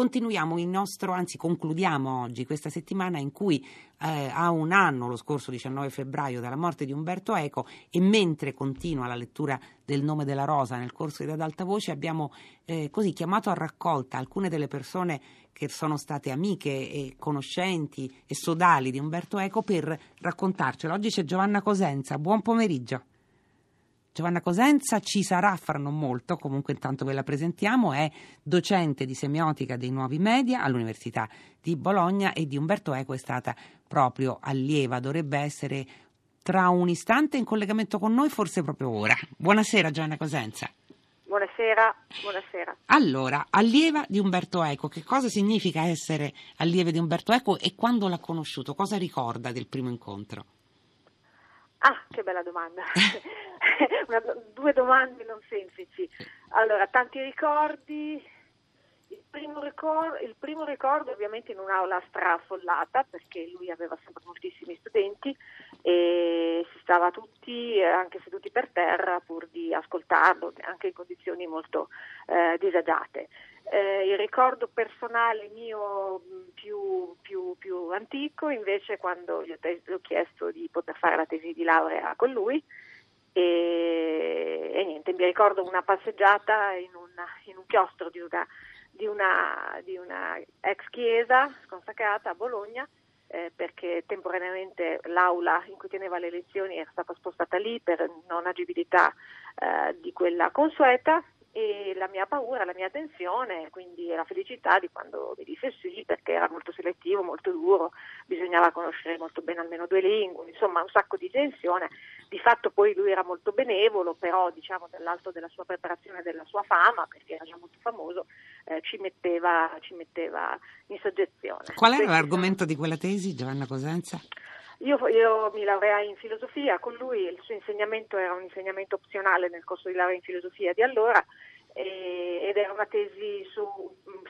continuiamo il nostro, anzi concludiamo oggi questa settimana in cui eh, a un anno, lo scorso 19 febbraio, dalla morte di Umberto Eco e mentre continua la lettura del nome della rosa nel corso di Ad Alta Voce abbiamo eh, così chiamato a raccolta alcune delle persone che sono state amiche e conoscenti e sodali di Umberto Eco per raccontarcelo. Oggi c'è Giovanna Cosenza, buon pomeriggio. Giovanna Cosenza ci sarà fra non molto, comunque intanto ve la presentiamo, è docente di semiotica dei nuovi media all'Università di Bologna e di Umberto Eco è stata proprio allieva, dovrebbe essere tra un istante in collegamento con noi, forse proprio ora. Buonasera Giovanna Cosenza. Buonasera, buonasera. Allora, allieva di Umberto Eco, che cosa significa essere allieva di Umberto Eco e quando l'ha conosciuto? Cosa ricorda del primo incontro? Ah, che bella domanda. Una, due domande non semplici. Allora, tanti ricordi. Primo, ricordo, il primo ricordo ovviamente in un'aula straffollata perché lui aveva sempre moltissimi studenti e si stava tutti anche seduti per terra pur di ascoltarlo anche in condizioni molto eh, disagiate. Eh, il ricordo personale mio più, più, più, antico invece quando gli ho, te- gli ho chiesto di poter fare la tesi di laurea con lui e, e niente, mi ricordo una passeggiata in, una, in un chiostro di una, di, una, di una, ex chiesa consacrata a Bologna eh, perché temporaneamente l'aula in cui teneva le lezioni era stata spostata lì per non agibilità eh, di quella consueta e la mia paura, la mia tensione, quindi la felicità di quando mi disse sì, perché era molto selettivo, molto duro, bisognava conoscere molto bene almeno due lingue, insomma un sacco di tensione. Di fatto poi lui era molto benevolo, però diciamo dall'alto della sua preparazione e della sua fama, perché era già molto famoso, eh, ci, metteva, ci, metteva, in soggezione. Qual era Quindi, l'argomento di quella tesi, Giovanna Cosenza? Io, io, mi laureai in filosofia, con lui il suo insegnamento era un insegnamento opzionale nel corso di laurea in filosofia di allora e, ed era una tesi su,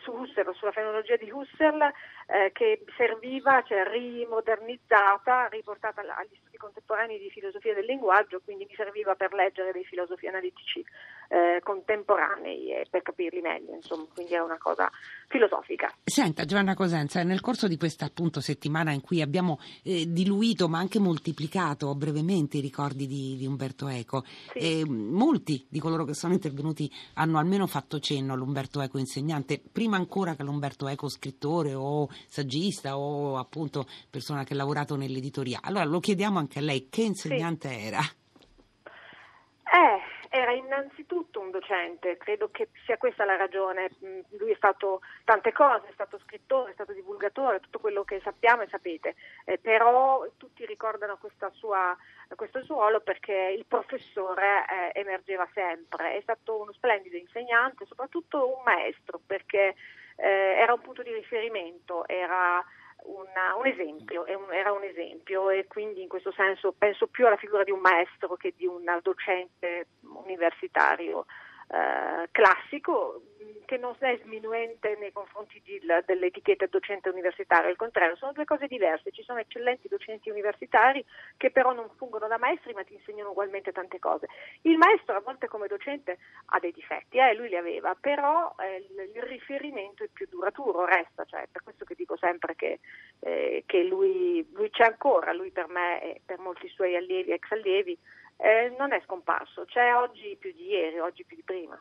su Husserl, sulla fenomenologia di Husserl eh, che serviva, cioè rimodernizzata, riportata agli studi contemporanei di filosofia del linguaggio, quindi mi serviva per leggere dei filosofi analitici eh, contemporanei e per capirli meglio, insomma, quindi era una cosa filosofica. Senta Giovanna Cosenza, nel corso di questa appunto settimana in cui abbiamo eh, diluito ma anche moltiplicato brevemente i ricordi di, di Umberto Eco, sì. Eh, molti di coloro che sono intervenuti hanno almeno fatto cenno all'Umberto Eco insegnante, prima ancora che all'Umberto Eco scrittore o saggista o appunto persona che ha lavorato nell'editoria. Allora lo chiediamo anche a lei, che insegnante sì. era? Eh, era innanzitutto un docente, credo che sia questa la ragione. Mm, lui è stato tante cose, è stato scrittore, è stato divulgatore, tutto quello che sappiamo e sapete, eh, però tutti ricordano sua, questo suo ruolo perché il professore eh, emergeva sempre, è stato uno splendido insegnante, soprattutto un maestro perché eh, era un punto di riferimento, era una, un esempio, era un esempio e quindi in questo senso penso più alla figura di un maestro che di un docente universitario eh, classico che non è sminuente nei confronti di, dell'etichetta docente universitario, al contrario, sono due cose diverse. Ci sono eccellenti docenti universitari che però non fungono da maestri ma ti insegnano ugualmente tante cose. Il maestro a volte come docente ha dei difetti, eh, lui li aveva, però eh, il, riferimento è più duraturo, resta, cioè, per questo che dico sempre che, eh, che lui, lui c'è ancora, lui per me e per molti suoi allievi, ex allievi, eh, non è scomparso, c'è oggi più di ieri, oggi più di prima.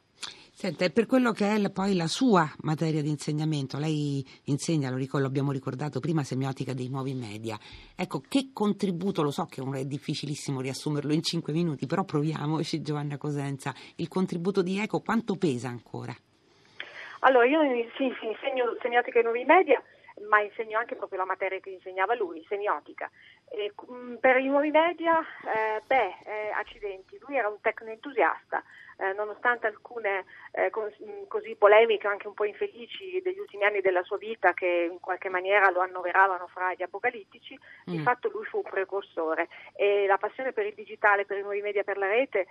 Senta, e per quello che è poi la sua materia di insegnamento, lei insegna, lo, ricordo, l'abbiamo ricordato prima, semiotica dei nuovi media. Ecco, che contributo, lo so che è difficilissimo riassumerlo in cinque minuti, però proviamoci Giovanna Cosenza, il contributo di Eco quanto pesa ancora? Allora, io sì, insegno semiotica dei nuovi media, ma insegno anche proprio la materia che insegnava lui, semiotica. E, mm, per i nuovi media, eh, beh, eh, accidenti, lui era un tecno entusiasta, eh, nonostante alcune eh, cos- mm, così polemiche, anche un po' infelici degli ultimi anni della sua vita che in qualche maniera lo annoveravano fra gli apocalittici, mm. di fatto lui fu un precursore e la passione per il digitale, per i nuovi media, per la rete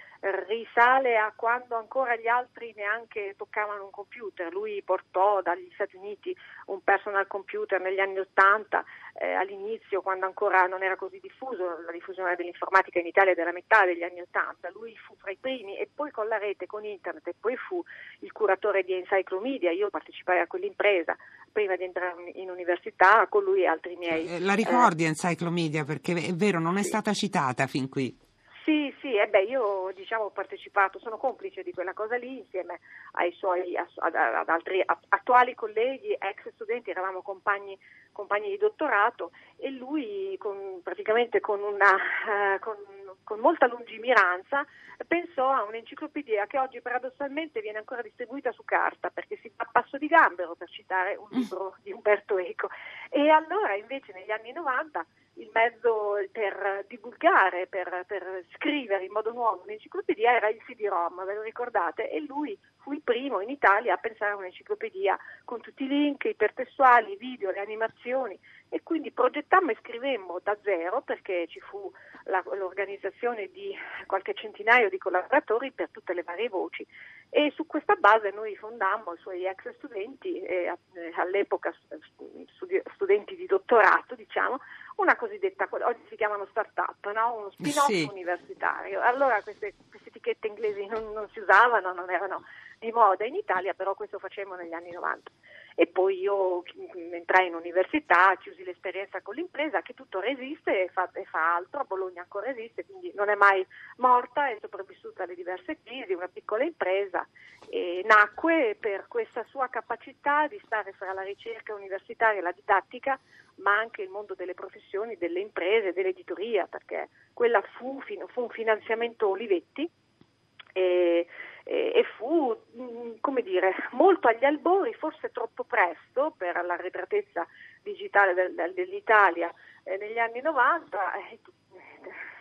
risale a quando ancora gli altri neanche toccavano un computer. Lui portò dagli Stati Uniti un personal computer negli anni Ottanta, eh, all'inizio quando ancora non era così diffuso, la diffusione dell'informatica in Italia della metà degli anni Ottanta, lui fu fra i primi e poi con la la rete con internet e poi fu il curatore di Encyclomedia, io partecipai a quell'impresa prima di entrare in università con lui e altri miei. Eh, la ricordi eh, Encyclomedia perché è vero non è sì. stata citata fin qui. Sì, sì, eh beh, io diciamo, ho partecipato, sono complice di quella cosa lì insieme ai suoi, ad, ad altri attuali colleghi, ex studenti, eravamo compagni, compagni di dottorato e lui con, praticamente con, una, uh, con, con molta lungimiranza pensò a un'enciclopedia che oggi paradossalmente viene ancora distribuita su carta perché si fa passo di gambero per citare un libro di Umberto Eco e allora invece negli anni 90 il mezzo per divulgare, per, per, scrivere in modo nuovo un'enciclopedia era il CD-ROM, ve lo ricordate? E lui fu il primo in Italia a pensare a un'enciclopedia con tutti i link, ipertestuali, i video, le animazioni e quindi progettammo e scrivemmo da zero perché ci fu la, l'organizzazione di qualche centinaio di collaboratori per tutte le varie voci e su questa base noi fondammo i suoi ex studenti, eh, all'epoca studenti di dottorato diciamo, una cosiddetta, oggi si chiamano start-up, no? uno spin-off sì. universitario. Allora queste, queste, etichette inglesi non, non si usavano, non erano di moda in Italia, però questo facevamo negli anni 90 e poi io entrai in università, chiusi l'esperienza con l'impresa che tutto resiste e fa, e fa altro, Bologna ancora esiste, quindi non è mai morta, è sopravvissuta alle diverse crisi, una piccola impresa e nacque per questa sua capacità di stare fra la ricerca universitaria e la didattica, ma anche il mondo delle professioni, delle imprese, dell'editoria, perché quella fu, fu un finanziamento Olivetti. E, e fu come dire, molto agli albori, forse troppo presto per l'arretratezza digitale del, dell'Italia eh, negli anni 90, eh,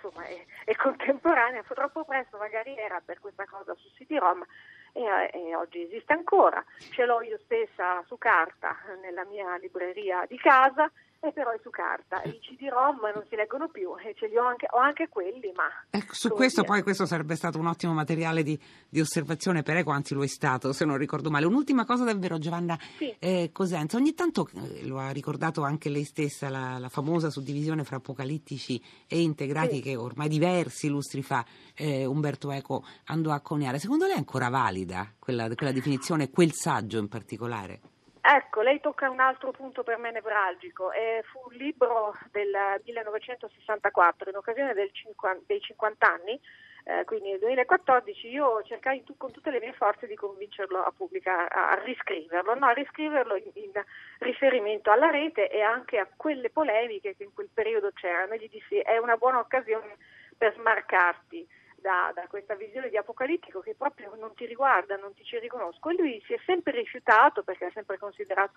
insomma è, è, contemporanea, fu troppo presto magari era per questa cosa su CD-ROM e, e, oggi esiste ancora, ce l'ho io stessa su carta nella mia libreria di casa e però è su carta. I CD-ROM non si leggono più e ce li ho anche, ho anche quelli, ma... Ecco, su questo dire. poi questo sarebbe stato un ottimo materiale di, di, osservazione per Eco, anzi lo è stato, se non ricordo male. Un'ultima cosa davvero, Giovanna sì. eh, Cosenza, ogni tanto, eh, lo ha ricordato anche lei stessa, la, la, famosa suddivisione fra apocalittici e integrati sì. che ormai diversi lustri fa eh, Umberto Eco andò a coniare. Secondo lei è ancora valida quella, quella definizione, quel saggio in particolare? Ecco, lei tocca un altro punto per me nevralgico. Eh, fu un libro del 1964, in occasione 50, dei 50 anni, eh, quindi nel 2014, io cercai tu, con tutte le mie forze di convincerlo a, pubblica, a, riscriverlo, no, a riscriverlo in, in, riferimento alla rete e anche a quelle polemiche che in quel periodo c'erano. E gli dissi è una buona occasione per smarcarti da, da, questa visione di apocalittico che proprio non ti riguarda, non ti ci riconosco. E lui si è sempre rifiutato perché ha sempre considerato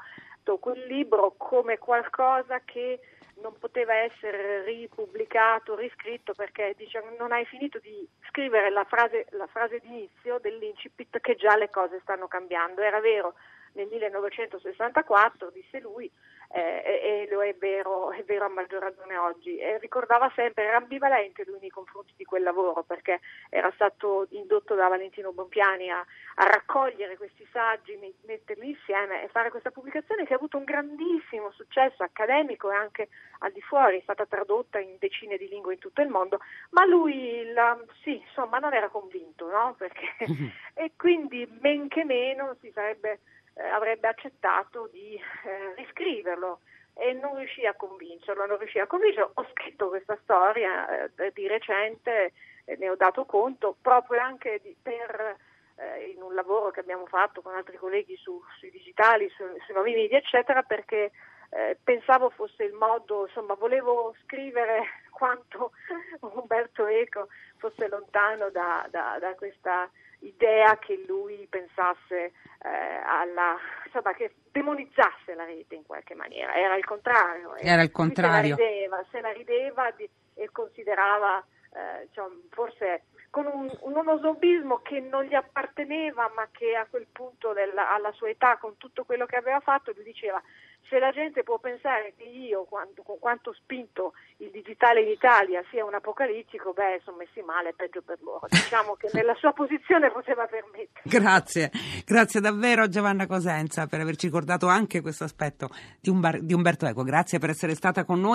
quel libro come qualcosa che non poteva essere ripubblicato, riscritto perché dice, non hai finito di scrivere la frase, la frase d'inizio dell'incipit che già le cose stanno cambiando. Era vero nel 1964, disse lui, eh, e, lo è vero, è vero, a maggior ragione oggi. E ricordava sempre, era ambivalente lui nei confronti di quel lavoro perché era stato indotto da Valentino Bompiani a, a raccogliere questi saggi, metterli insieme e fare questa pubblicazione che ha avuto un grandissimo successo accademico e anche al di fuori, è stata tradotta in decine di lingue in tutto il mondo, ma lui la, sì, insomma, non era convinto, no? Perché, e quindi men che meno si sarebbe eh, avrebbe accettato di eh, riscriverlo e non riuscì a convincerlo, non riuscì a convincerlo. Ho scritto questa storia eh, di recente, ne ho dato conto proprio anche di, per eh, in un lavoro che abbiamo fatto con altri colleghi su, sui digitali, su, sui nuovi media, eccetera, perché eh, pensavo fosse il modo, insomma, volevo scrivere quanto Umberto Eco fosse lontano da, da, da questa idea che lui pensasse eh, alla, insomma, che demonizzasse la rete in qualche maniera, era il contrario. Era il contrario. Se la rideva, se la rideva di, e considerava, eh, diciamo, forse con un, un onosobismo che non gli apparteneva, ma che a quel punto della, alla sua età, con tutto quello che aveva fatto, lui diceva se la gente può pensare che io, quanto, con quanto spinto il digitale in Italia sia un apocalittico, beh, sono messi male, peggio per loro. Diciamo che nella sua posizione poteva permettere. Grazie, grazie davvero Giovanna Cosenza per averci ricordato anche questo aspetto di, Umber- di Umberto Eco. Grazie per essere stata con noi.